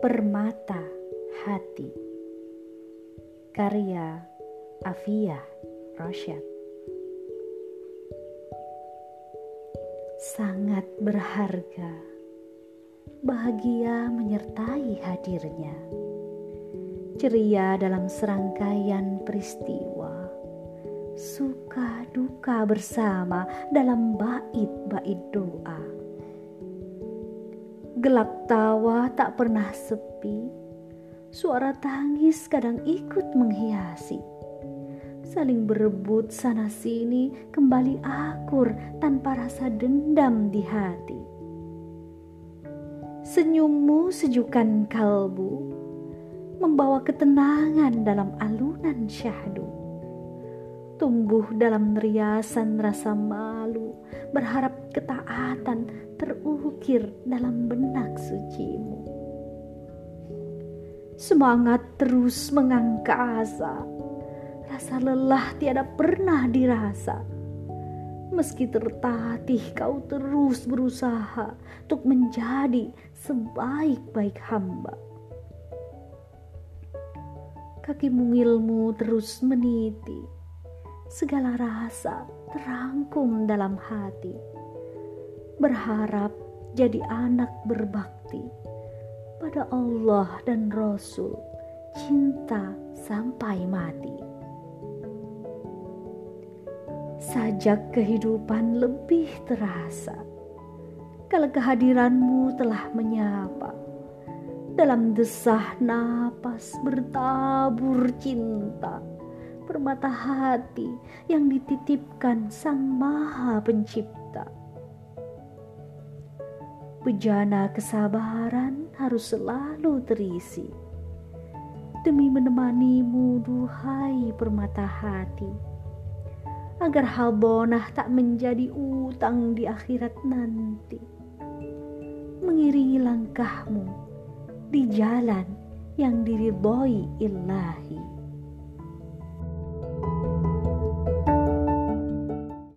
Permata Hati. Karya Afia Rosyad. Sangat berharga Bahagia menyertai hadirnya. Ceria dalam serangkaian peristiwa. Suka duka bersama dalam bait-bait doa Gelak tawa tak pernah sepi, suara tangis kadang ikut menghiasi. Saling berebut sana-sini kembali akur tanpa rasa dendam di hati. Senyummu sejukan kalbu, membawa ketenangan dalam alunan syahdu. Tumbuh dalam riasan rasa malu, berharap ketaatan terukir dalam benak sucimu. Semangat terus mengangkasa, rasa lelah tiada pernah dirasa. Meski tertatih kau terus berusaha untuk menjadi sebaik-baik hamba. Kaki mungilmu terus meniti, segala rasa terangkum dalam hati. Berharap jadi anak berbakti pada Allah dan Rasul, cinta sampai mati. Sajak kehidupan lebih terasa kalau kehadiranmu telah menyapa. Dalam desah napas bertabur cinta permata hati yang dititipkan Sang Maha Pencipta. Bejana kesabaran harus selalu terisi. Demi menemanimu duhai permata hati agar hal bonah tak menjadi utang di akhirat nanti. Mengiringi langkahmu di jalan yang diridhoi ilahi